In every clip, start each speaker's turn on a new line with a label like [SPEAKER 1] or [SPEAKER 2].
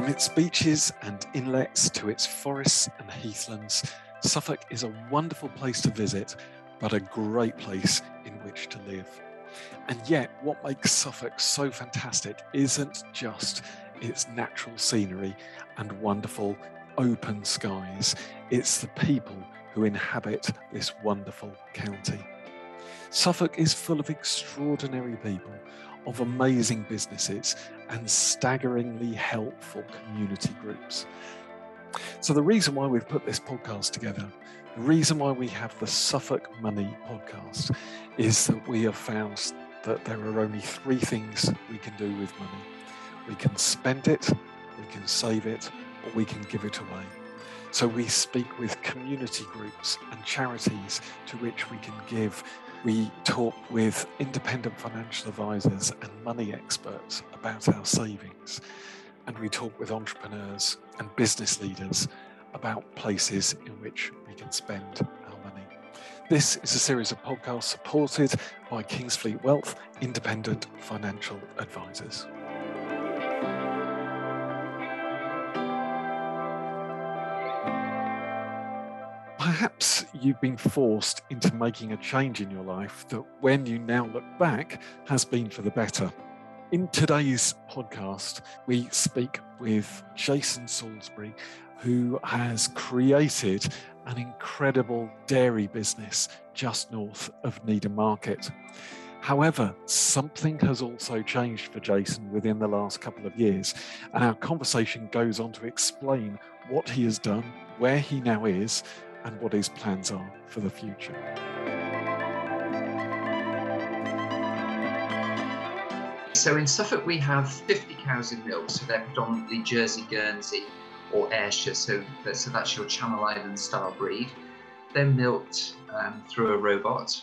[SPEAKER 1] From its beaches and inlets to its forests and heathlands, Suffolk is a wonderful place to visit, but a great place in which to live. And yet, what makes Suffolk so fantastic isn't just its natural scenery and wonderful open skies, it's the people who inhabit this wonderful county. Suffolk is full of extraordinary people, of amazing businesses, and staggeringly helpful community groups. So, the reason why we've put this podcast together, the reason why we have the Suffolk Money podcast, is that we have found that there are only three things we can do with money we can spend it, we can save it, or we can give it away. So, we speak with community groups and charities to which we can give we talk with independent financial advisors and money experts about our savings. And we talk with entrepreneurs and business leaders about places in which we can spend our money. This is a series of podcasts supported by Kingsfleet Wealth, independent financial advisors. Perhaps you've been forced into making a change in your life that, when you now look back, has been for the better. In today's podcast, we speak with Jason Salisbury, who has created an incredible dairy business just north of Needham Market. However, something has also changed for Jason within the last couple of years, and our conversation goes on to explain what he has done, where he now is, and what his plans are for the future.
[SPEAKER 2] So in Suffolk, we have 50 cows in milk, so they're predominantly Jersey Guernsey or Ayrshire, so, so that's your Channel Island style breed. They're milked um, through a robot,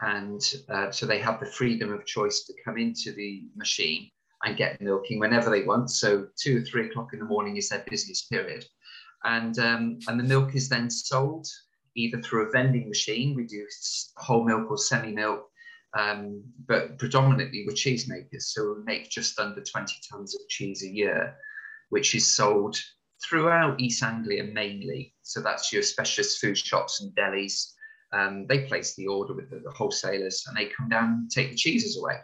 [SPEAKER 2] and uh, so they have the freedom of choice to come into the machine and get milking whenever they want. So two or three o'clock in the morning is their busiest period and um, and the milk is then sold either through a vending machine. We do whole milk or semi milk, um, but predominantly we're cheesemakers, so we make just under 20 tons of cheese a year, which is sold throughout East Anglia mainly. So that's your specialist food shops and delis. Um, they place the order with the, the wholesalers, and they come down and take the cheeses away.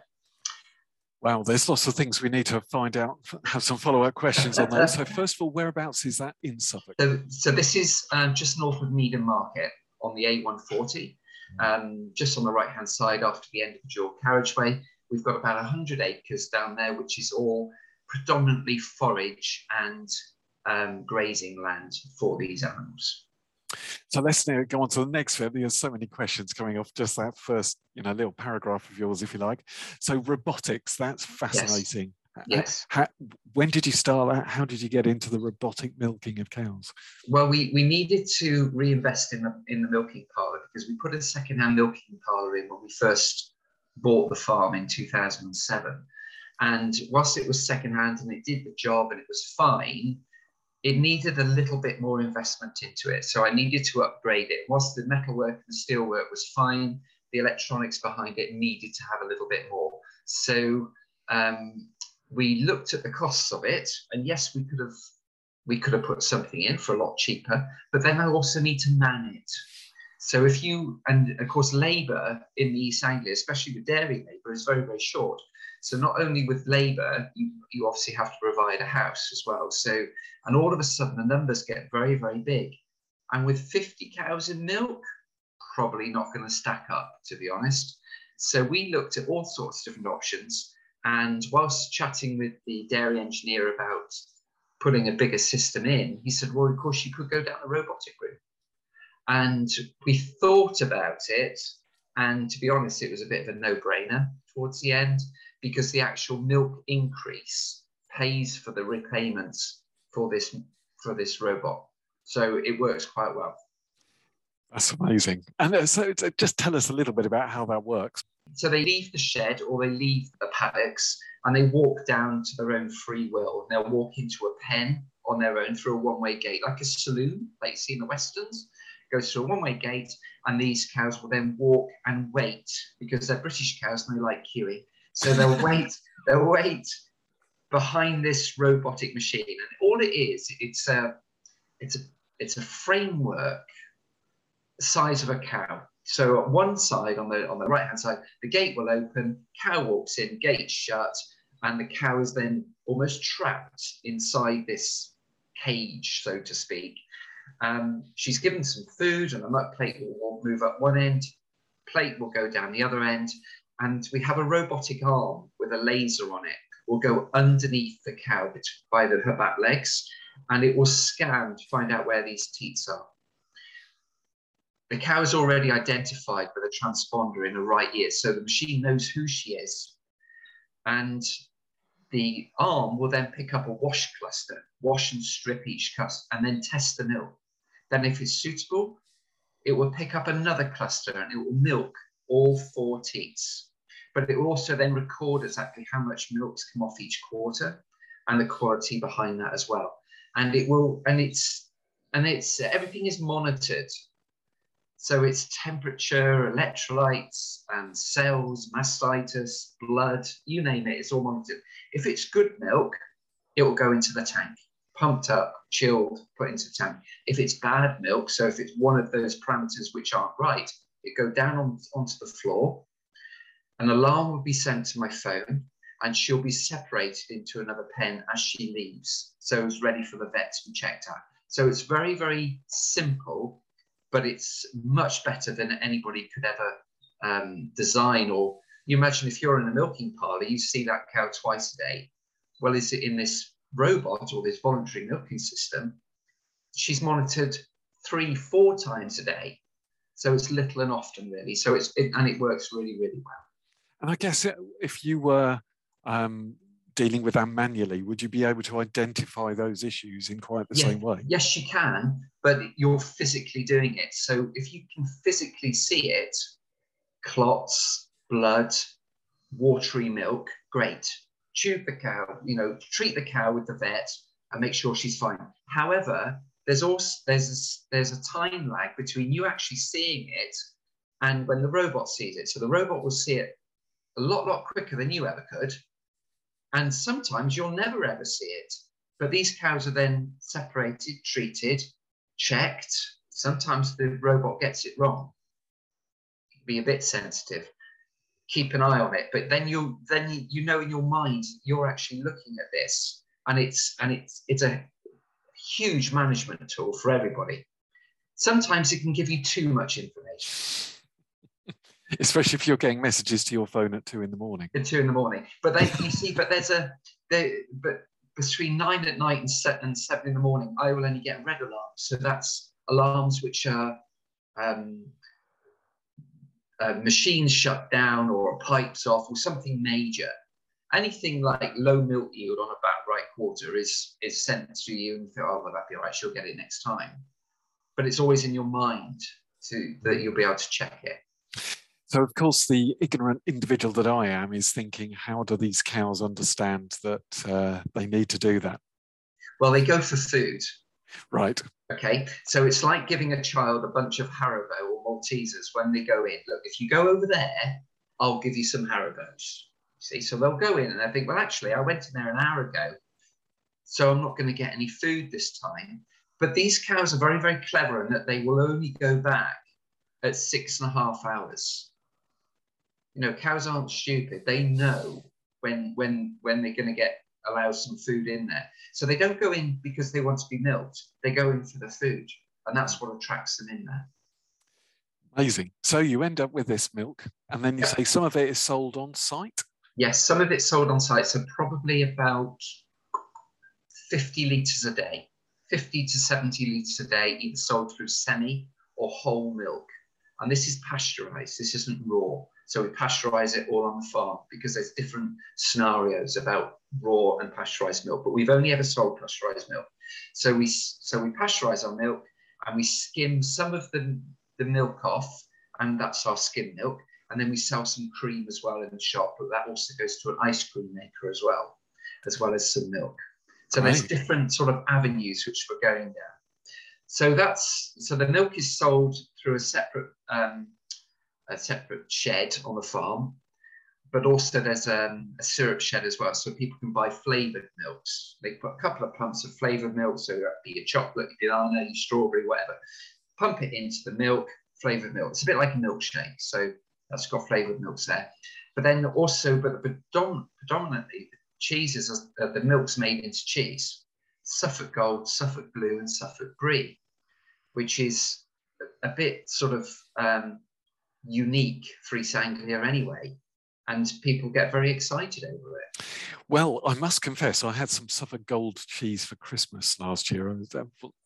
[SPEAKER 1] Wow, there's lots of things we need to find out, have some follow up questions on that. So, first of all, whereabouts is that in Suffolk?
[SPEAKER 2] So, so this is um, just north of Needham Market on the A140, um, just on the right hand side after the end of the dual carriageway. We've got about 100 acres down there, which is all predominantly forage and um, grazing land for these animals.
[SPEAKER 1] So let's now go on to the next bit. There's so many questions coming off just that first, you know, little paragraph of yours, if you like. So robotics, that's fascinating.
[SPEAKER 2] Yes. yes.
[SPEAKER 1] How, when did you start that? How did you get into the robotic milking of cows?
[SPEAKER 2] Well, we, we needed to reinvest in the in the milking parlour because we put a second-hand milking parlour in when we first bought the farm in 2007. And whilst it was second-hand and it did the job and it was fine, it needed a little bit more investment into it. So I needed to upgrade it. Whilst the metalwork and steelwork was fine, the electronics behind it needed to have a little bit more. So um, we looked at the costs of it, and yes, we could have we could have put something in for a lot cheaper, but then I also need to man it. So if you and of course labour in the East Anglia, especially with dairy labour, is very very short. So not only with labour, you, you obviously have to provide a house as well. So, and all of a sudden the numbers get very, very big. And with 50 cows in milk, probably not going to stack up, to be honest. So we looked at all sorts of different options. And whilst chatting with the dairy engineer about putting a bigger system in, he said, well, of course, you could go down the robotic route. And we thought about it. And to be honest, it was a bit of a no brainer towards the end because the actual milk increase pays for the repayments for this for this robot. So it works quite well.
[SPEAKER 1] That's amazing. And uh, so just tell us a little bit about how that works.
[SPEAKER 2] So they leave the shed or they leave the paddocks and they walk down to their own free will. They'll walk into a pen on their own through a one-way gate, like a saloon, like you see in the westerns. Goes through a one-way gate, and these cows will then walk and wait because they're British cows and they like queuing. So they'll wait, they'll wait behind this robotic machine. And all it is, it's a, it's a, it's a framework size of a cow. So at one side, on the on the right hand side, the gate will open, cow walks in, gate shut, and the cow is then almost trapped inside this cage, so to speak. Um, she's given some food, and the muck plate will move up one end, plate will go down the other end, and we have a robotic arm with a laser on it. Will go underneath the cow by the, her back legs, and it will scan to find out where these teats are. The cow is already identified with a transponder in the right ear, so the machine knows who she is. And the arm will then pick up a wash cluster, wash and strip each cluster, and then test the milk. Then, if it's suitable, it will pick up another cluster and it will milk all four teats. But it will also then record exactly how much milk's come off each quarter and the quality behind that as well. And it will, and it's, and it's, everything is monitored. So it's temperature, electrolytes, and cells, mastitis, blood, you name it, it's all monitored. If it's good milk, it will go into the tank, pumped up, chilled, put into the tank. If it's bad milk, so if it's one of those parameters which aren't right, it go down on, onto the floor. An alarm will be sent to my phone, and she'll be separated into another pen as she leaves. So it's ready for the vet to be checked out. So it's very, very simple, but it's much better than anybody could ever um, design. Or you imagine if you're in a milking parlor, you see that cow twice a day. Well, is it in this robot or this voluntary milking system? She's monitored three, four times a day. So it's little and often, really. So it's it, and it works really, really well.
[SPEAKER 1] And I guess if you were um, dealing with them manually, would you be able to identify those issues in quite the
[SPEAKER 2] yeah,
[SPEAKER 1] same way?
[SPEAKER 2] Yes, you can, but you're physically doing it. So if you can physically see it, clots, blood, watery milk, great. Tube the cow, you know, treat the cow with the vet and make sure she's fine. However, there's also there's a, there's a time lag between you actually seeing it and when the robot sees it. So the robot will see it a lot, lot quicker than you ever could. And sometimes you'll never ever see it. But these cows are then separated, treated, checked. Sometimes the robot gets it wrong. Be a bit sensitive. Keep an eye on it. But then you then you, you know in your mind you're actually looking at this, and it's and it's it's a huge management tool for everybody. Sometimes it can give you too much information.
[SPEAKER 1] Especially if you're getting messages to your phone at two in the morning.
[SPEAKER 2] At two in the morning. But they you see, but there's a there, but between nine at night and seven, and seven in the morning, I will only get red alarms. So that's alarms which are um, uh, machines shut down or pipes off or something major. Anything like low milk yield on a back right quarter is is sent to you and you think, oh, well, that'll be all right, she'll get it next time. But it's always in your mind to that you'll be able to check it.
[SPEAKER 1] So, of course, the ignorant individual that I am is thinking, how do these cows understand that uh, they need to do that?
[SPEAKER 2] Well, they go for food.
[SPEAKER 1] Right.
[SPEAKER 2] Okay. So it's like giving a child a bunch of Haribo or Maltesers when they go in. Look, if you go over there, I'll give you some Haribos. See, so they'll go in and they think, well, actually, I went in there an hour ago, so I'm not going to get any food this time. But these cows are very, very clever in that they will only go back at six and a half hours you know, cows aren't stupid. They know when when when they're going to get allow some food in there. So they don't go in because they want to be milked. They go in for the food, and that's what attracts them in there.
[SPEAKER 1] Amazing. So you end up with this milk, and then you say some of it is sold on site.
[SPEAKER 2] Yes, some of it's sold on site. So probably about fifty liters a day, fifty to seventy liters a day, either sold through semi or whole milk. And this is pasteurized. This isn't raw. So we pasteurize it all on the farm because there's different scenarios about raw and pasteurized milk, but we've only ever sold pasteurized milk. So we so we pasteurize our milk and we skim some of the, the milk off, and that's our skim milk. And then we sell some cream as well in the shop, but that also goes to an ice cream maker as well, as well as some milk. So there's different sort of avenues which we're going down. So that's so the milk is sold through a separate um, a separate shed on the farm. but also there's um, a syrup shed as well, so people can buy flavored milks. They put a couple of pumps of flavored milk, so that be your chocolate, banana, strawberry, whatever. Pump it into the milk, flavored milk. It's a bit like a milkshake, so that's got flavored milks there. But then also, but predominantly, the cheeses are, the milk's made into cheese. Suffolk Gold, Suffolk Blue, and Suffolk Brie, which is a bit sort of um, unique for East Anglia anyway. And people get very excited over it.
[SPEAKER 1] Well, I must confess, I had some Suffolk Gold cheese for Christmas last year,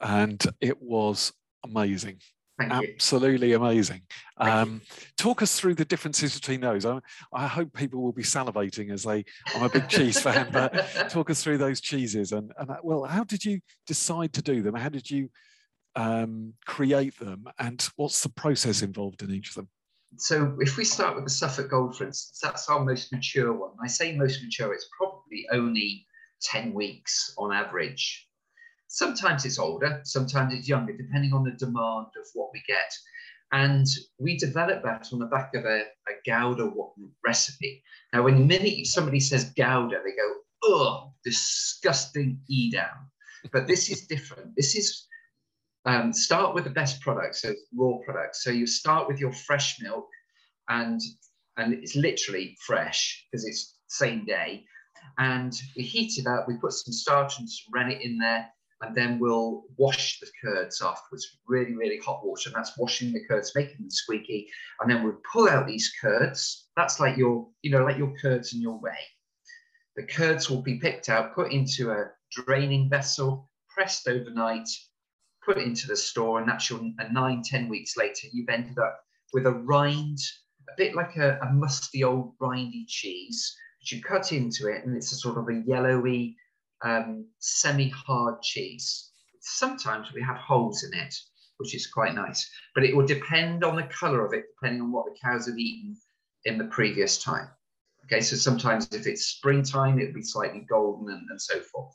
[SPEAKER 1] and it was amazing.
[SPEAKER 2] Thank
[SPEAKER 1] Absolutely
[SPEAKER 2] you.
[SPEAKER 1] amazing. Um, talk us through the differences between those. I, I, hope people will be salivating as they. I'm a big cheese fan, but talk us through those cheeses and, and uh, well, how did you decide to do them? How did you um, create them, and what's the process involved in each of them?
[SPEAKER 2] So, if we start with the Suffolk Gold, for instance, that's our most mature one. I say most mature; it's probably only ten weeks on average Sometimes it's older, sometimes it's younger, depending on the demand of what we get. And we develop that on the back of a, a Gouda recipe. Now, when the minute somebody says Gouda, they go, oh, disgusting Edam. But this is different. This is um, start with the best products, so raw products. So you start with your fresh milk, and and it's literally fresh because it's same day. And we heat it up. We put some starch and some rennet in there, and then we'll wash the curds afterwards with really, really hot water. And that's washing the curds, making them squeaky. And then we'll pull out these curds. That's like your, you know, like your curds in your whey. The curds will be picked out, put into a draining vessel, pressed overnight, put it into the store, and that's your and nine, ten weeks later, you've ended up with a rind, a bit like a, a musty old rindy cheese, which you cut into it, and it's a sort of a yellowy, um, semi-hard cheese. Sometimes we have holes in it, which is quite nice, but it will depend on the color of it, depending on what the cows have eaten in the previous time. Okay, so sometimes if it's springtime, it'll be slightly golden and, and so forth.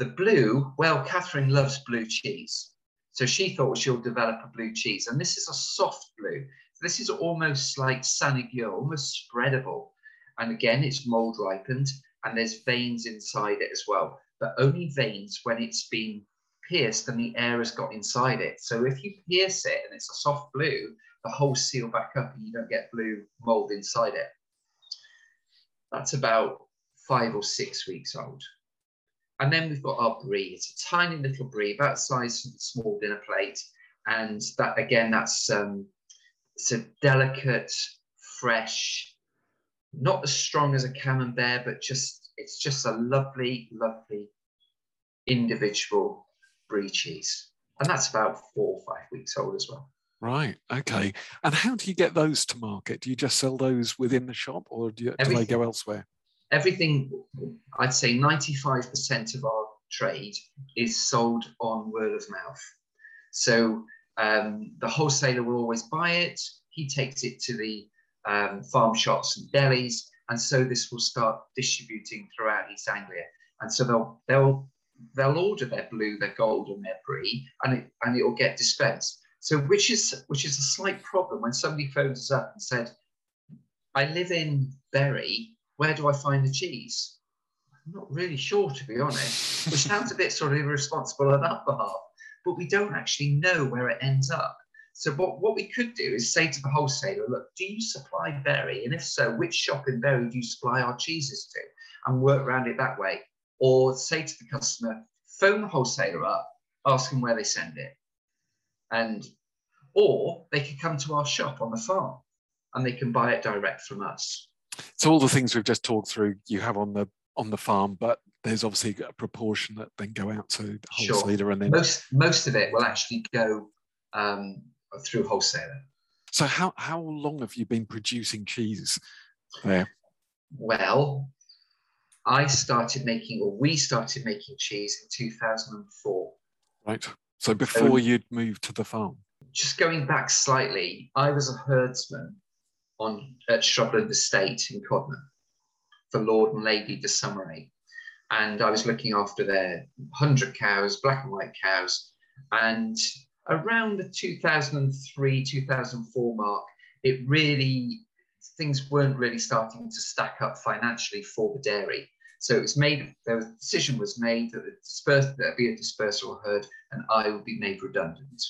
[SPEAKER 2] The blue, well, Catherine loves blue cheese. So she thought she'll develop a blue cheese. And this is a soft blue. This is almost like Saint Agur, almost spreadable. And again, it's mold ripened and there's veins inside it as well, but only veins when it's been pierced and the air has got inside it. So if you pierce it and it's a soft blue, the whole seal back up and you don't get blue mold inside it. That's about five or six weeks old. And then we've got our brie. It's a tiny little brie, about the size of a small dinner plate. And that again, that's um, it's a delicate, fresh, not as strong as a camembert, but just it's just a lovely, lovely individual brie cheese. And that's about four or five weeks old as well.
[SPEAKER 1] Right. Okay. And how do you get those to market? Do you just sell those within the shop or do, you, do they go elsewhere?
[SPEAKER 2] Everything, I'd say 95% of our trade is sold on word of mouth. So um, the wholesaler will always buy it. He takes it to the um, farm shops and delis. And so this will start distributing throughout East Anglia. And so they'll they'll they'll order their blue, their gold, and their brie, and it and it will get dispensed. So which is which is a slight problem when somebody phones us up and said, "I live in Bury. Where do I find the cheese?" I'm not really sure, to be honest. Which sounds a bit sort of irresponsible on our behalf, but we don't actually know where it ends up. So what, what we could do is say to the wholesaler, look, do you supply Bury? And if so, which shop in Bury do you supply our cheeses to? And work around it that way. Or say to the customer, phone the wholesaler up, ask them where they send it. And or they could come to our shop on the farm and they can buy it direct from us.
[SPEAKER 1] So all the things we've just talked through you have on the on the farm, but there's obviously a proportion that then go out to the wholesaler
[SPEAKER 2] sure.
[SPEAKER 1] and then
[SPEAKER 2] most most of it will actually go um, through wholesaler.
[SPEAKER 1] So how how long have you been producing cheese there?
[SPEAKER 2] Well, I started making, or we started making cheese in 2004.
[SPEAKER 1] Right. So before so, you'd moved to the farm.
[SPEAKER 2] Just going back slightly, I was a herdsman on at Shrubland Estate in Coddenham for Lord and Lady de Saumarez. And I was looking after their 100 cows, black and white cows. And around the 2003 2004 mark it really things weren't really starting to stack up financially for the dairy. So it was made, there was a decision was made that the there'd be a dispersal herd and I would be made redundant.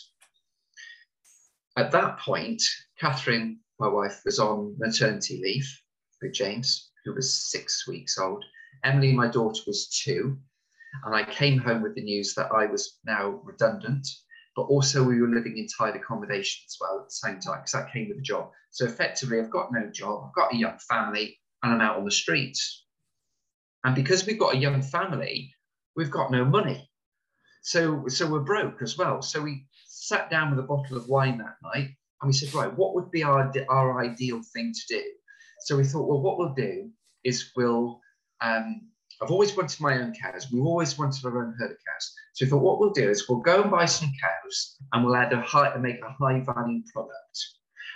[SPEAKER 2] At that point, Catherine, my wife, was on maternity leave with James, who was six weeks old. Emily, my daughter, was two. And I came home with the news that I was now redundant, but also we were living in tied accommodation as well at the same time, because that came with the job. So effectively, I've got no job, I've got a young family, and I'm out on the streets. And because we've got a young family, we've got no money. So, so we're broke as well. So we sat down with a bottle of wine that night and we said, right, what would be our, our ideal thing to do? So we thought, well, what we'll do is we'll, um, I've always wanted my own cows. We've always wanted our own herd of cows. So we thought, what we'll do is we'll go and buy some cows and we'll add a high, make a high value product.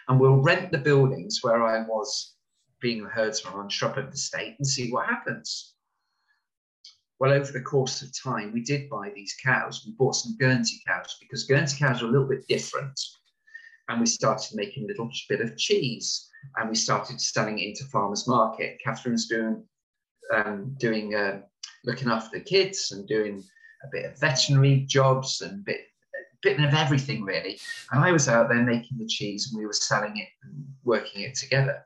[SPEAKER 2] And we'll rent the buildings where I was being a herdsman on Shrubland Estate and see what happens. Well, over the course of time, we did buy these cows. We bought some Guernsey cows because Guernsey cows are a little bit different. And we started making a little bit of cheese and we started selling it into farmers market. Catherine's doing, um, doing uh, looking after the kids and doing a bit of veterinary jobs and a bit, bit of everything really. And I was out there making the cheese and we were selling it and working it together.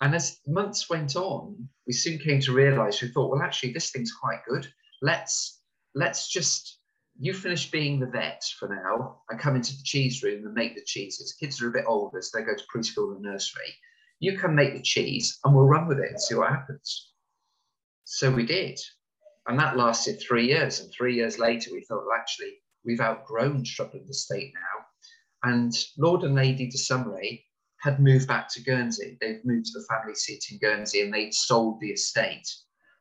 [SPEAKER 2] And as months went on, we soon came to realize we thought, well, actually, this thing's quite good. Let's let's just you finish being the vet for now and come into the cheese room and make the cheeses. Kids are a bit older, so they go to preschool and nursery. You can make the cheese and we'll run with it and see what happens. So we did. And that lasted three years. And three years later, we thought, well, actually, we've outgrown Shrubland Estate now. And Lord and Lady de Saumarez had moved back to Guernsey. They'd moved to the family seat in Guernsey and they'd sold the estate.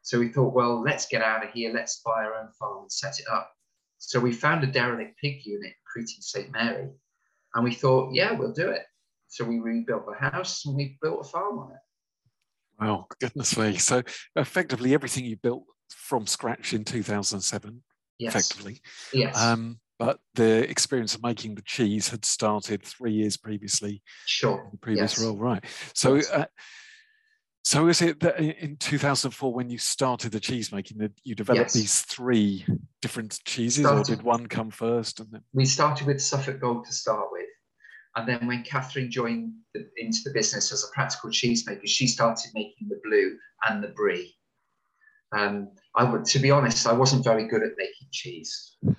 [SPEAKER 2] So we thought, well, let's get out of here. Let's buy our own farm and set it up. So we found a derelict pig unit in Creeting St. Mary. And we thought, yeah, we'll do it. So we rebuilt the house and we built a farm on it.
[SPEAKER 1] Wow, goodness me. So effectively everything you built from scratch in 2007, yes. effectively.
[SPEAKER 2] Yes. Um,
[SPEAKER 1] but the experience of making the cheese had started three years previously.
[SPEAKER 2] Sure.
[SPEAKER 1] the previous yes. role, right? So, uh, so is it that in 2004 when you started the cheese making that you developed yes. these three different cheeses, started, or did one come first? And then
[SPEAKER 2] we started with Suffolk Gold to start with, and then when Catherine joined the, into the business as a practical cheesemaker, she started making the blue and the brie. Um, I would, to be honest, I wasn't very good at making cheese.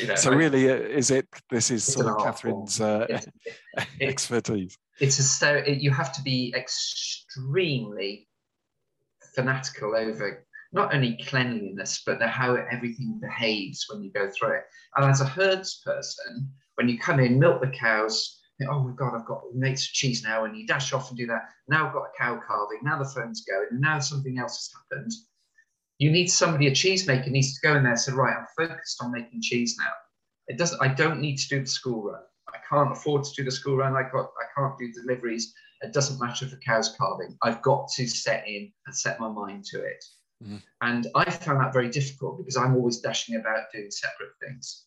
[SPEAKER 1] You know, so really, uh, is it? This is sort of Catherine's uh, expertise.
[SPEAKER 2] It's a you have to be extremely fanatical over not only cleanliness but how everything behaves when you go through it. And as a herds person, when you come in, milk the cows. oh my God, I've got mates of cheese now, and you dash off and do that. Now I've got a cow calving. Now the phone's going, and now something else has happened you need somebody, a cheesemaker needs to go in there and say, right, I'm focused on making cheese now. It doesn't, I don't need to do the school run. I can't afford to do the school run. I got, I can't do deliveries. It doesn't matter if the cow's calving. I've got to set in and set my mind to it. Mm-hmm. And I found that very difficult because I'm always dashing about doing separate things.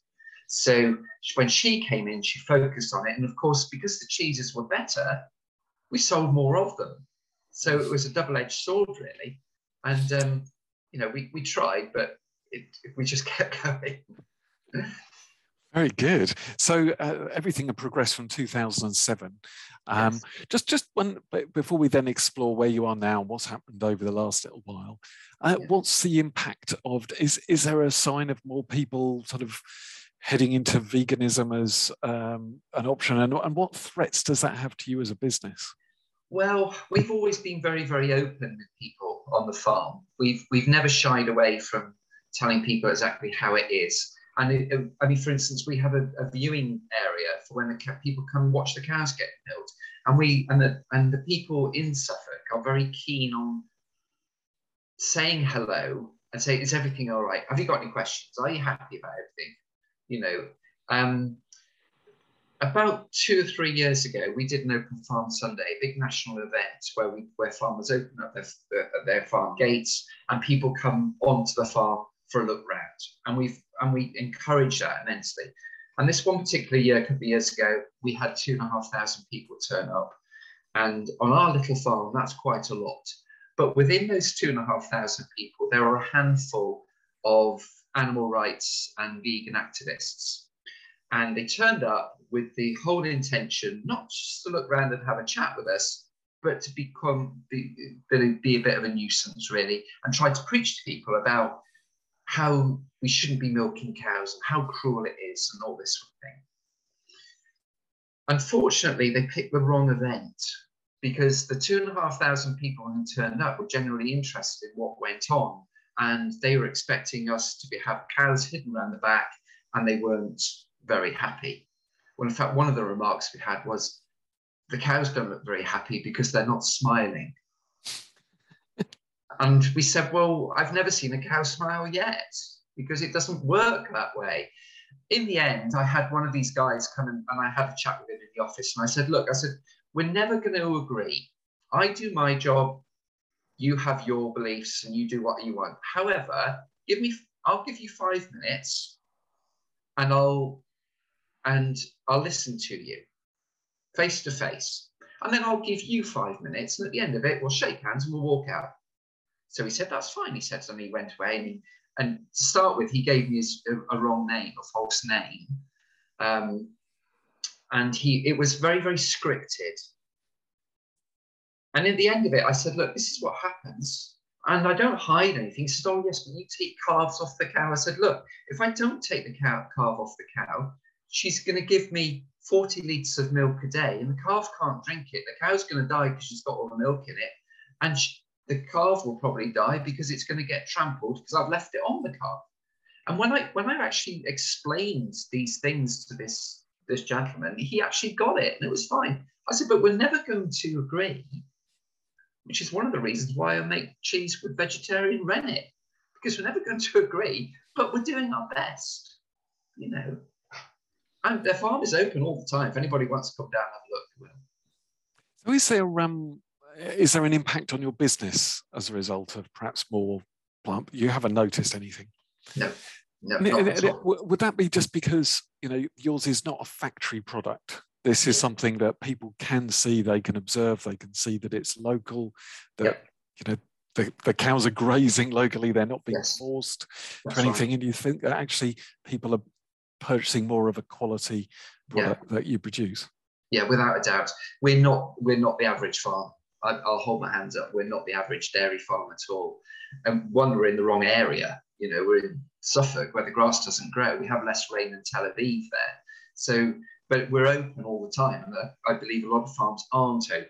[SPEAKER 2] So when she came in, she focused on it. And of course, because the cheeses were better, we sold more of them. So it was a double edged sword, really. And um, you know, we, we tried, but it, we just kept going.
[SPEAKER 1] Very good. So uh, everything had progressed from 2007. Um, yes. Just, just one before we then explore where you are now, what's happened over the last little while. Uh. What's the impact of? Is is there a sign of more people sort of heading into veganism as um, an option, and, and what threats does that have to you as a business?
[SPEAKER 2] Well, we've always been very, very open with people on the farm. We've we've never shied away from telling people exactly how it is. And it, I mean, for instance, we have a, a viewing area for when the people come watch the cows get milked, and we and the and the people in Suffolk are very keen on saying hello and say, "Is everything all right? Have you got any questions? Are you happy about everything?" You know, um, about two or three years ago, we did an Open Farm Sunday, a big national event where we where farmers open up their, their farm gates and people come onto the farm for a look round, and we've and we encourage that immensely. And this one particular year, a couple of years ago, we had two and a half thousand people turn up, And on our little farm, that's quite a lot. But within those two and a half thousand people, there are a handful of animal rights and vegan activists. And they turned up with the whole intention not just to look around and have a chat with us, but to become be, be a bit of a nuisance, really, and try to preach to people about how we shouldn't be milking cows and how cruel it is and all this sort of thing. Unfortunately, they picked the wrong event because the two and a half thousand people who turned up were generally interested in what went on and they were expecting us to be, have cows hidden around the back and they weren't very happy. Well, in fact, one of the remarks we had was the cows don't look very happy because they're not smiling. And we said, well, I've never seen a cow smile yet because it doesn't work that way. In the end, I had one of these guys come in and I had a chat with him in the office and I said, look, I said, we're never going to agree. I do my job, you have your beliefs, and you do what you want. However, give me, I'll give you five minutes, and I'll, and I'll listen to you, face to face, and then I'll give you five minutes, and at the end of it, we'll shake hands and we'll walk out. So he said, "That's fine." He said, and he went away, and, he, and to start with, he gave me his, a, a wrong name, a false name. Um, and he it was very very scripted. And in the end of it i said look this is what happens. And i don't hide anything. He said oh yes but you take calves off the cow. I said look if i don't take the cow calf off the cow she's going to give me 40 litres of milk a day and the calf can't drink it. The cow's going to die because she's got all the milk in it. And she, the calf will probably die because it's going to get trampled because i've left it on the calf and when i when i actually explained these things to this this gentleman, he actually got it and it was fine. I said, but we're never going to agree, which is one of the reasons why I make cheese with vegetarian rennet, because we're never going to agree, but we're doing our best, you know. And their farm is open all the time. If anybody wants to come down and have a look, will.
[SPEAKER 1] So is there um, is there an impact on your business as a result of perhaps more plant? You haven't noticed anything?
[SPEAKER 2] No. No,
[SPEAKER 1] would that be just because you know yours is not a factory product? This is something that people can see, they can observe, they can see that it's local, that yep. you know the, the cows are grazing locally, they're not being yes. forced That's to anything. Right. And you think that actually people are purchasing more of a quality product yeah. that you produce.
[SPEAKER 2] Yeah, without a doubt. We're not we're not the average farm. I, will hold my hands up. We're not the average dairy farm at all. And one, we're in the wrong area. You know, we're in Suffolk where the grass doesn't grow. We have less rain than Tel Aviv there. So, but we're open all the time. And I believe a lot of farms aren't open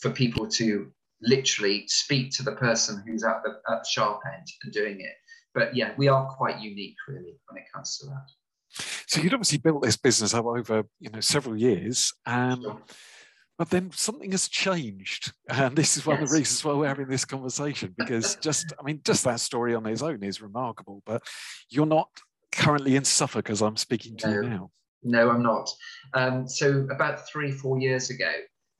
[SPEAKER 2] for people to literally speak to the person who's at the, at the sharp end and doing it. But yeah, we are quite unique really when it comes to that.
[SPEAKER 1] So you'd obviously built this business up over you know several years. Um, sure. But then something has changed. And this is one yes. of the reasons why we're having this conversation, because just, I mean, just that story on its own is remarkable. But you're not currently in Suffolk as I'm speaking to no, you now.
[SPEAKER 2] No, I'm not. Um, so about three, four years ago,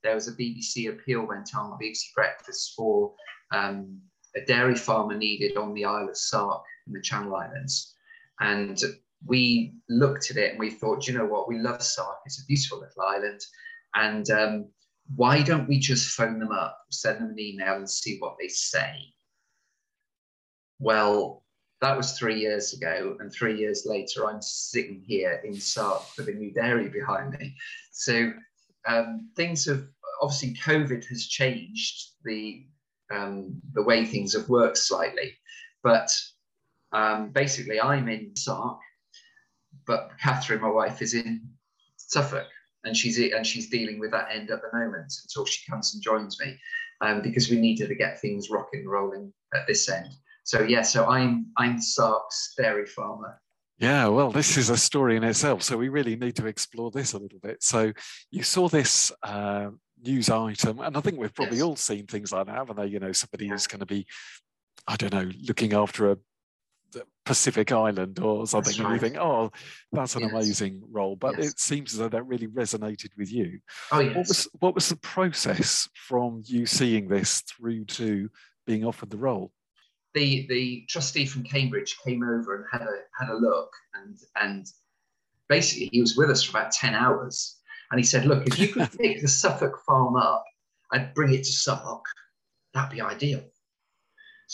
[SPEAKER 2] there was a BBC appeal went on, BBC Breakfast for um, a dairy farmer needed on the Isle of Sark in the Channel Islands. And we looked at it and we thought, you know what, we love Sark. It's a beautiful little island. And um, why don't we just phone them up, send them an email, and see what they say? Well, that was three years ago, and three years later, I'm sitting here in Sark with a new dairy behind me. So um, things have obviously COVID has changed the um, the way things have worked slightly, but um, basically, I'm in Sark, but Catherine, my wife, is in Suffolk and she's and she's dealing with that end at the moment until she comes and joins me, um, because we needed to get things rocking and rolling at this end. So yeah, so I'm I'm Sark's dairy farmer.
[SPEAKER 1] Yeah, well, this is a story in itself. So we really need to explore this a little bit. So you saw this uh, news item, and I think we've probably yes. all seen things like that, haven't they? You know, somebody yeah. who's going to be, I don't know, looking after a Pacific Island or something, right. and you think, oh, that's an yes. amazing role. But yes. it seems as though that really resonated with you.
[SPEAKER 2] Oh, yes.
[SPEAKER 1] What was what was the process from you seeing this through to being offered the role?
[SPEAKER 2] The the trustee from Cambridge came over and had a had a look, and and basically he was with us for about ten hours. And he said, look, if you could pick the Suffolk farm up and bring it to Suffolk, that'd be ideal.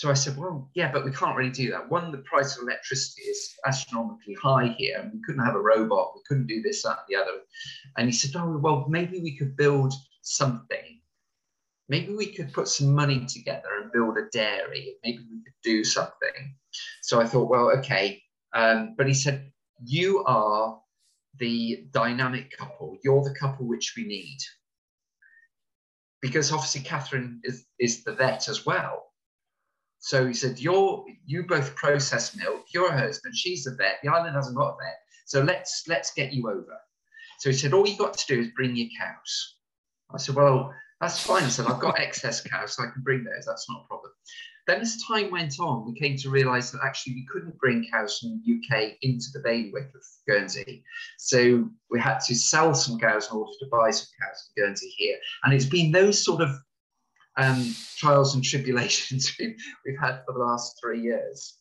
[SPEAKER 2] So I said, well, yeah, but we can't really do that. One, the price of electricity is astronomically high here, and we couldn't have a robot. We couldn't do this, that, and the other. And he said, oh, well, maybe we could build something. Maybe we could put some money together and build a dairy. Maybe we could do something. So I thought, well, okay. Um, but he said, you are the dynamic couple. You're the couple which we need. Because obviously Catherine is, is the vet as well. So he said, You're you both process milk, you're a husband, she's a vet, the island hasn't got a vet. So let's let's get you over. So he said, All you got to do is bring your cows. I said, Well, that's fine. I said, I've got excess cows, so I can bring those. That's not a problem. Then, as time went on, we came to realize that actually we couldn't bring cows from the UK into the bailiwick of Guernsey. So we had to sell some cows in order to buy some cows from Guernsey here. And it's been those sort of um, trials and tribulations we've, had for the last three years.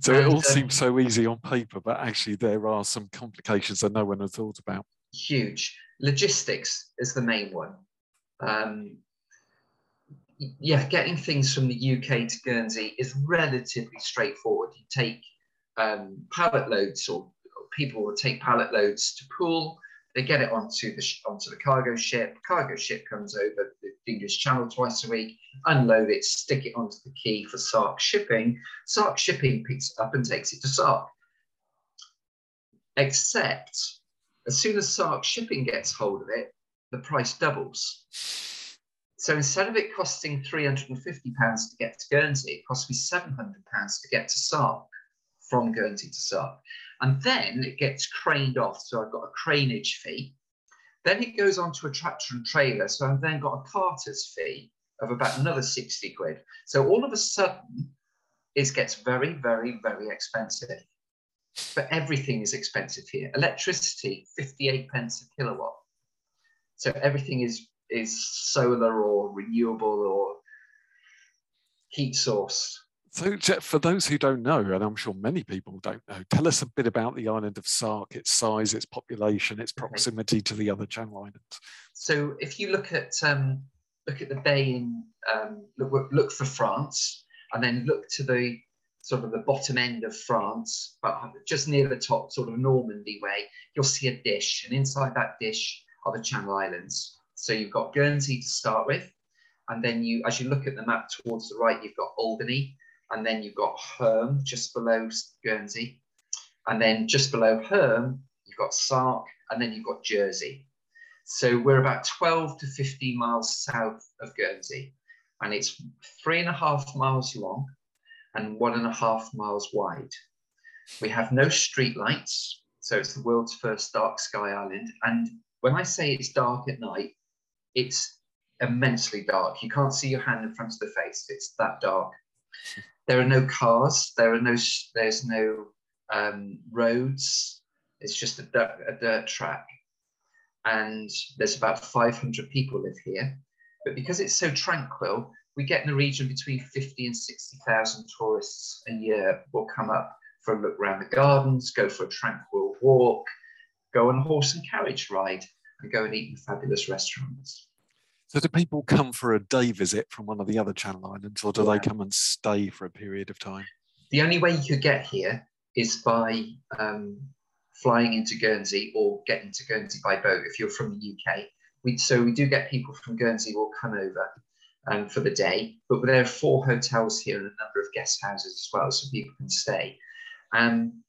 [SPEAKER 1] So and, it all um, seems so easy on paper, but actually there are some complications that no one had thought about.
[SPEAKER 2] Huge. Logistics is the main one. Um, yeah, getting things from the UK to Guernsey is relatively straightforward. You take um, pallet loads, or people will take pallet loads to Poole. They get it onto the onto the cargo ship. Cargo ship comes over the English Channel twice a week, unload it, stick it onto the quay for Sark shipping. Sark shipping picks it up and takes it to Sark. Except as soon as Sark shipping gets hold of it, the price doubles. So instead of it costing £350 to get to Guernsey, it costs me £700 to get to Sark, from Guernsey to Sark. And then it gets craned off. So I've got a craneage fee. Then it goes on to a tractor and trailer. So I've then got a carter's fee of about another 60 quid. So all of a sudden, it gets very, very, very expensive. But everything is expensive here. Electricity, 58 pence a kilowatt. So everything is is solar or renewable or heat source.
[SPEAKER 1] So, for those who don't know, and I'm sure many people don't know, tell us a bit about the island of Sark, its size, its population, its proximity okay. to the other Channel Islands.
[SPEAKER 2] So, if you look at um, look at the bay in um, look, look for France, and then look to the sort of the bottom end of France, but just near the top, sort of Normandy way, you'll see a dish, and inside that dish are the Channel Islands. So you've got Guernsey to start with, and then you, as you look at the map towards the right, you've got Alderney, and then you've got Herm just below Guernsey, and then just below Herm you've got Sark, and then you've got Jersey. So we're about 12 to 15 miles south of Guernsey, and it's three and a half miles long and one and a half miles wide. We have no street lights, so it's the world's first dark sky island. And when I say it's dark at night, it's immensely dark. You can't see your hand in front of the face. It's that dark. There are no cars. There are no. There's no um, roads. It's just a dirt, a dirt track, and there's about 500 people live here. But because it's so tranquil, we get in the region between 50 and 60,000 tourists a year will come up for a look around the gardens, go for a tranquil walk, go on a horse and carriage ride, and go and eat in fabulous restaurants.
[SPEAKER 1] So, do people come for a day visit from one of the other Channel Islands, or do yeah. they come and stay for a period of time?
[SPEAKER 2] The only way you could get here is by um, flying into Guernsey or getting to Guernsey by boat if you're from the UK. We, so we do get people from Guernsey will come over um, for the day, but there are four hotels here and a number of guest houses as well, so people can stay. Um,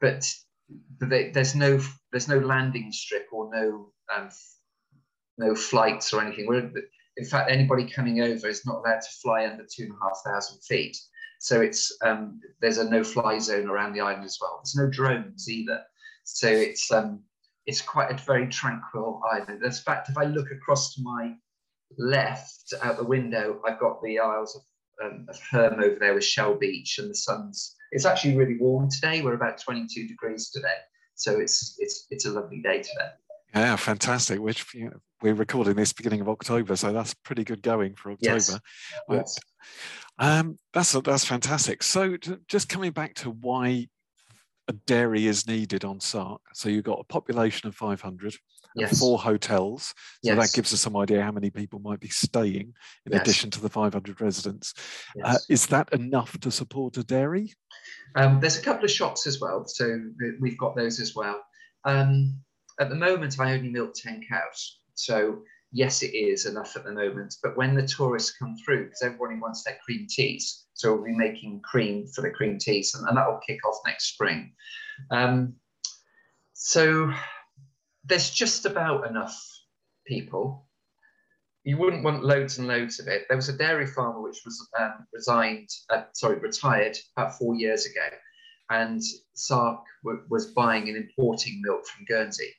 [SPEAKER 2] but, but they, there's no there's no landing strip or no um, no flights or anything. We're, in fact, anybody coming over is not allowed to fly under two and a half thousand feet. So it's um, there's a no-fly zone around the island as well. There's no drones either. So it's um, it's quite a very tranquil island. In fact, if I look across to my left out the window, I've got the Isles of, um, of Herm over there with Shell Beach, and the sun's. It's actually really warm today. We're about 22 degrees today, so it's it's it's a lovely day today.
[SPEAKER 1] Yeah, fantastic. Which you know, we're recording this beginning of October, so that's pretty good going for October. Yes.
[SPEAKER 2] yes.
[SPEAKER 1] Um, that's that's fantastic. So, just coming back to why a dairy is needed on Sark. So you've got a population of 500,
[SPEAKER 2] Yes.
[SPEAKER 1] four hotels. So
[SPEAKER 2] Yes.
[SPEAKER 1] that gives us some idea how many people might be staying in
[SPEAKER 2] Yes.
[SPEAKER 1] addition to the 500 residents. Uh, is that enough to support a dairy?
[SPEAKER 2] Um, there's a couple of shops as well, so we've got those as well. Um, at the moment, I only milk 10 cows. So, yes, it is enough at the moment. But when the tourists come through, because everybody wants their cream teas, so we'll be making cream for the cream teas, and, and that will kick off next spring. Um, so, there's just about enough people. You wouldn't want loads and loads of it. There was a dairy farmer which was um, resigned, uh, sorry, retired about four years ago, and Sark was buying and importing milk from Guernsey.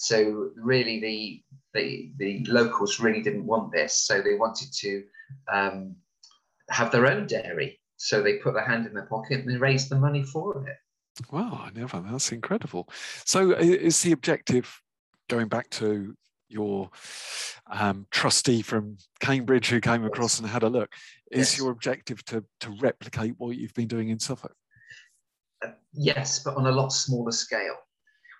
[SPEAKER 2] So really, the the the locals really didn't want this, so they wanted to um, have their own dairy. So they put their hand in their pocket and they raised the money for it.
[SPEAKER 1] Wow, I never. That's incredible. So, is the objective going back to your um, trustee from Cambridge who came across and had a look? Is
[SPEAKER 2] Yes.
[SPEAKER 1] your objective to to replicate what you've been doing in Suffolk?
[SPEAKER 2] Uh, yes, but on a lot smaller scale.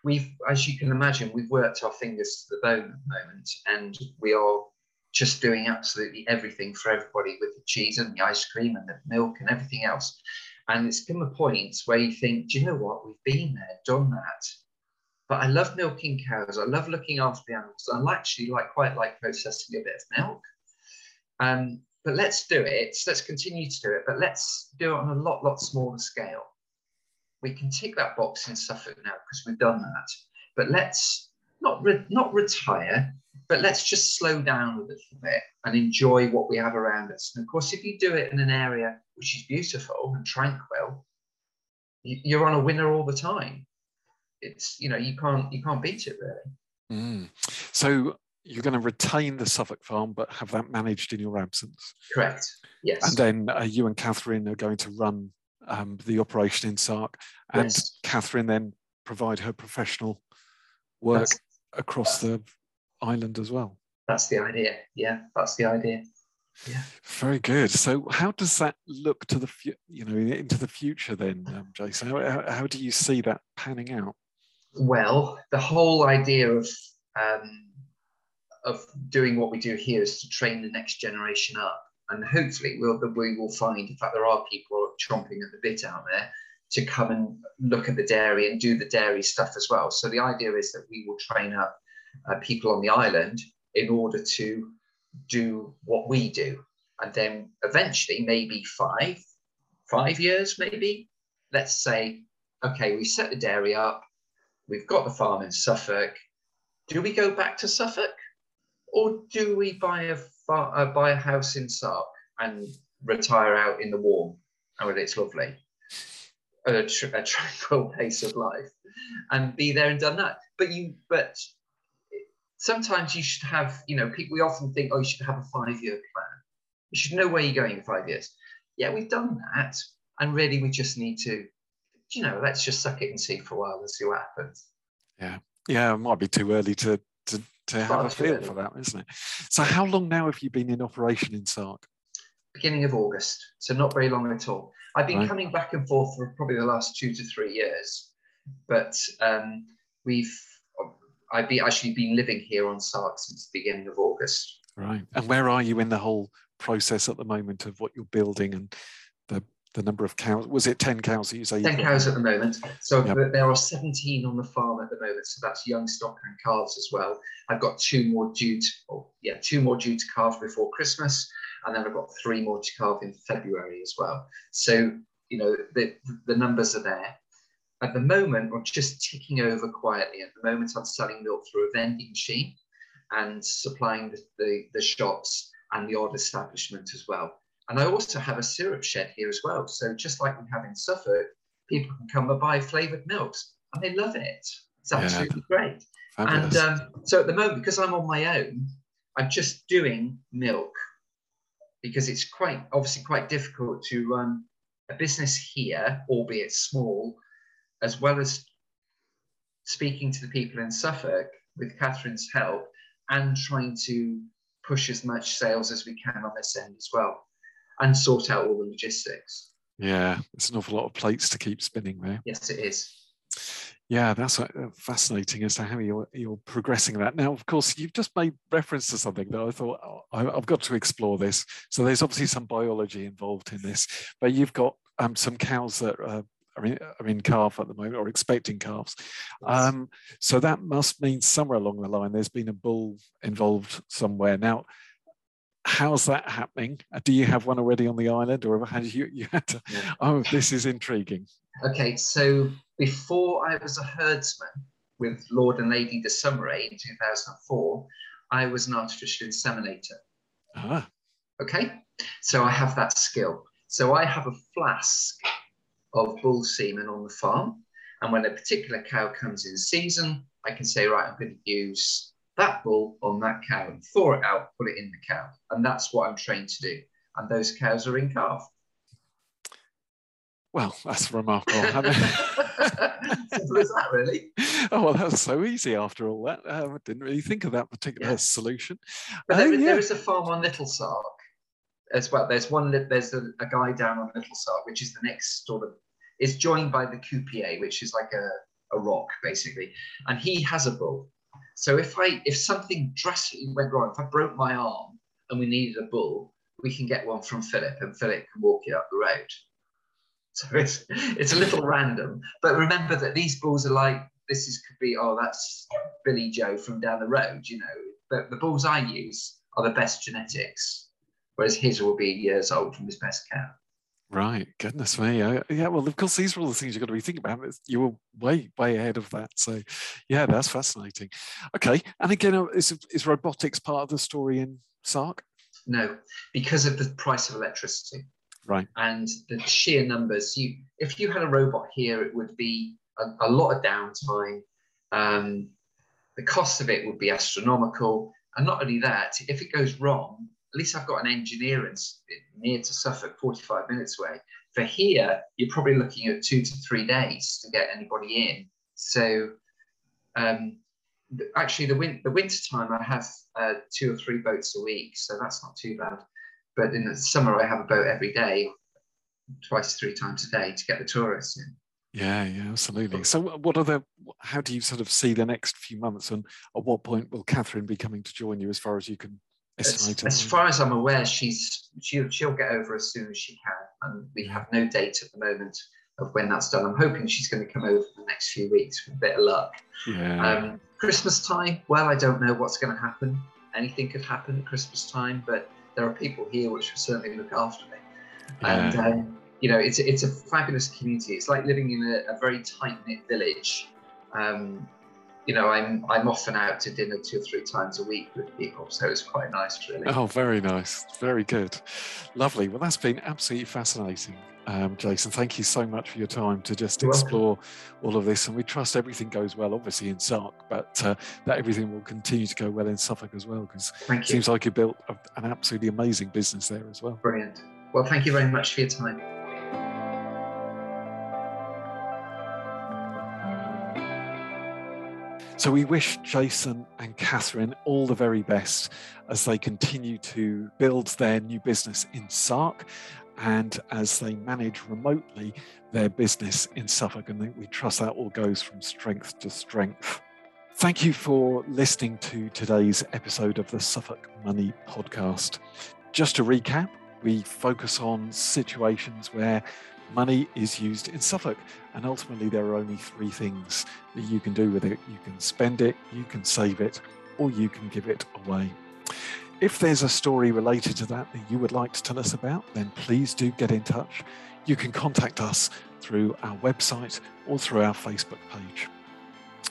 [SPEAKER 2] We've, as you can imagine, we've worked our fingers to the bone at the moment, and we are just doing absolutely everything for everybody with the cheese and the ice cream and the milk and everything else. And it's come a point where you think, do you know what? We've been there, done that. But I love milking cows. I love looking after the animals. I actually like quite like processing a bit of milk. Um, but let's do it. Let's continue to do it. But let's do it on a lot, lot smaller scale we can tick that box in Suffolk now because we've done that. But let's not re- not retire, but let's just slow down a little bit and enjoy what we have around us. And of course, if you do it in an area which is beautiful and tranquil, you- you're on a winner all the time. It's you know you can't you can't beat it really.
[SPEAKER 1] Mm. So you're going to retain the Suffolk farm, but have that managed in your absence.
[SPEAKER 2] Correct. Yes.
[SPEAKER 1] And then uh, you and Catherine are going to run um, the operation in Sark, and
[SPEAKER 2] Yes.
[SPEAKER 1] Catherine then provide her professional work
[SPEAKER 2] That's,
[SPEAKER 1] across the island as well.
[SPEAKER 2] that's the idea. Yeah, that's the idea. Yeah.
[SPEAKER 1] Very good. So, how does that look to the fu- you know into the future then, um, Jason? How, how, how do you see that panning out?
[SPEAKER 2] Well, the whole idea of um, of doing what we do here is to train the next generation up, and hopefully, we'll we will find. In fact, there are people chomping at the bit out there to come and look at the dairy and do the dairy stuff as well. So the idea is that we will train up uh, people on the island in order to do what we do, and then eventually, maybe five five years, maybe let's say, okay, we set the dairy up we've got the farm in Suffolk. Do we go back to Suffolk, or do we buy a far, uh, buy a house in Sark and retire out in the warm, where it's lovely, a, tr- a tranquil pace of life, and be there and done that? But you, but sometimes you should have, you know, people. We often think, oh, you should have a five-year plan. You should know where you're going in five years. Yeah, we've done that, and really, we just need to you know, let's just suck it and see for a while and see what happens.
[SPEAKER 1] Yeah, yeah, it might be too early to to, to have
[SPEAKER 2] Far
[SPEAKER 1] a feel for that, isn't it? So, how long now have you been in operation in Sark?
[SPEAKER 2] Beginning of August, so not very long at all. I've been
[SPEAKER 1] Right.
[SPEAKER 2] coming back and forth for probably the last two to three years, but um, we've I've be, actually been living here on Sark since the beginning of August.
[SPEAKER 1] Right. And where are you in the whole process at the moment of what you're building and the the number of cows? Was it ten cows that you say?
[SPEAKER 2] 10
[SPEAKER 1] got?
[SPEAKER 2] cows at the moment. So
[SPEAKER 1] Yep.
[SPEAKER 2] there are 17 on the farm at the moment. So that's young stock and calves as well. I've got two more due to, oh, yeah, two more due to calve before Christmas. And then I've got three more to calve in February as well. So, you know, the, the numbers are there. At the moment, we're just ticking over quietly. At the moment, I'm selling milk through a vending machine and supplying the, the, the shops and the odd establishment as well. And I also have a syrup shed here as well. So just like we have in Suffolk, people can come and buy flavored milks and they love it. It's
[SPEAKER 1] Yeah.
[SPEAKER 2] absolutely great.
[SPEAKER 1] Fabulous.
[SPEAKER 2] And um, so at the moment, because I'm on my own, I'm just doing milk because it's quite obviously quite difficult to run a business here, albeit small, as well as speaking to the people in Suffolk with Catherine's help and trying to push as much sales as we can on this end as well and sort out all the logistics.
[SPEAKER 1] yeah, it's an awful lot of plates to keep spinning there.
[SPEAKER 2] Yes, it is.
[SPEAKER 1] Yeah, that's uh, fascinating as to how you're you're progressing that. Now, of course, you've just made reference to something that I thought oh, I've got to explore this. So there's obviously some biology involved in this, but you've got um, some cows that uh, are in, are in calf at the moment or expecting calves. Um, so that must mean somewhere along the line there's been a bull involved somewhere. Now, how's that happening? Do you have one already on the island, or have you you had to? Yeah. Oh, this is intriguing.
[SPEAKER 2] Okay, so before I was a herdsman with Lord and Lady de Saumarez in 2004, I was an artificial inseminator. Ah. Okay, so I have that skill. So I have a flask of bull semen on the farm, and when a particular cow comes in season, I can say, right, I'm going to use that bull on that cow and thaw it out, put it in the cow. And that's what I'm trained to do. And those cows are in calf.
[SPEAKER 1] Well, that's remarkable. Simple
[SPEAKER 2] as that, really.
[SPEAKER 1] Oh, well, that was so easy after all that. Um, I didn't really think of that particular yeah. solution.
[SPEAKER 2] But there, uh, yeah. there is a farm on Little Sark as well. There's one, there's a, a, guy down on Little Sark, which is the next sort of, it's joined by the Coupée, which is like a, a rock, basically. And he has a bull. So if I if something drastically went wrong, if I broke my arm and we needed a bull, we can get one from Philip, and Philip can walk it up the road. So it's it's a little random, but remember that these bulls are like this is could be oh that's Billy Joe from down the road, you know. But the bulls I use are the best genetics, whereas his will be years old from his best cow.
[SPEAKER 1] Right, goodness me. Uh, yeah, well, of course, these are all the things you've got to be thinking about. You were way, way ahead of that. So, yeah, that's fascinating. Okay, and again, uh, is, is robotics part of the story in Sark?
[SPEAKER 2] No, because of the price of electricity.
[SPEAKER 1] Right.
[SPEAKER 2] And the sheer numbers. You, if you had a robot here, it would be a, a lot of downtime. Um, the cost of it would be astronomical. And not only that, if it goes wrong, at least I've got an engineer in, near to Suffolk, 45 minutes away. For here, you're probably looking at two to three days to get anybody in. So um, actually, the, win- the winter time, I have uh, two or three boats a week, so that's not too bad. But in the summer, I have a boat every day, twice, three times a day to get the tourists in.
[SPEAKER 1] Yeah, yeah, absolutely. So, what are the? How do you sort of see the next few months, and at what point will Catherine be coming to join you, as far as you can
[SPEAKER 2] as, as, far as I'm aware, she's she'll, she'll get over as soon as she can, and we have no date at the moment of when that's done. I'm hoping she's going to come over in the next few weeks with a bit of luck.
[SPEAKER 1] Yeah. Um,
[SPEAKER 2] Christmas time, well, I don't know what's going to happen. Anything could happen at Christmas time, but there are people here which will certainly look after me. Yeah. And um, you know, it's it's a fabulous community. It's like living in a, a very tight knit village. Um, you know, I'm I'm often out to dinner two or three times a week with people, so it's quite nice, really.
[SPEAKER 1] Oh, very nice, very good, lovely. Well, that's been absolutely fascinating, um, Jason. Thank you so much for your time to just You're explore welcome. all of this, and we trust everything goes well, obviously in Sark, but uh, that everything will continue to go well in Suffolk as well, because it seems like you built a, an absolutely amazing business there as well.
[SPEAKER 2] Brilliant. Well, thank you very much for your time.
[SPEAKER 1] So we wish Jason and Catherine all the very best as they continue to build their new business in Sark and as they manage remotely their business in Suffolk. And we trust that all goes from strength to strength. Thank you for listening to today's episode of the Suffolk Money Podcast. Just to recap, we focus on situations where money is used in Suffolk. And ultimately, there are only three things that you can do with it you can spend it, you can save it, or you can give it away. If there's a story related to that that you would like to tell us about, then please do get in touch. You can contact us through our website or through our Facebook page.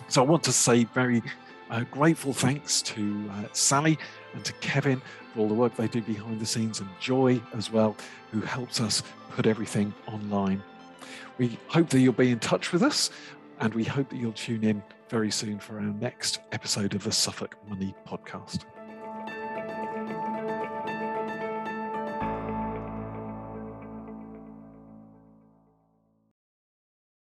[SPEAKER 1] So I want to say very uh, grateful thanks to uh, Sally and to Kevin for all the work they do behind the scenes, and Joy as well, who helps us put everything online. We hope that you'll be in touch with us, and we hope that you'll tune in very soon for our next episode of the Suffolk Money Podcast.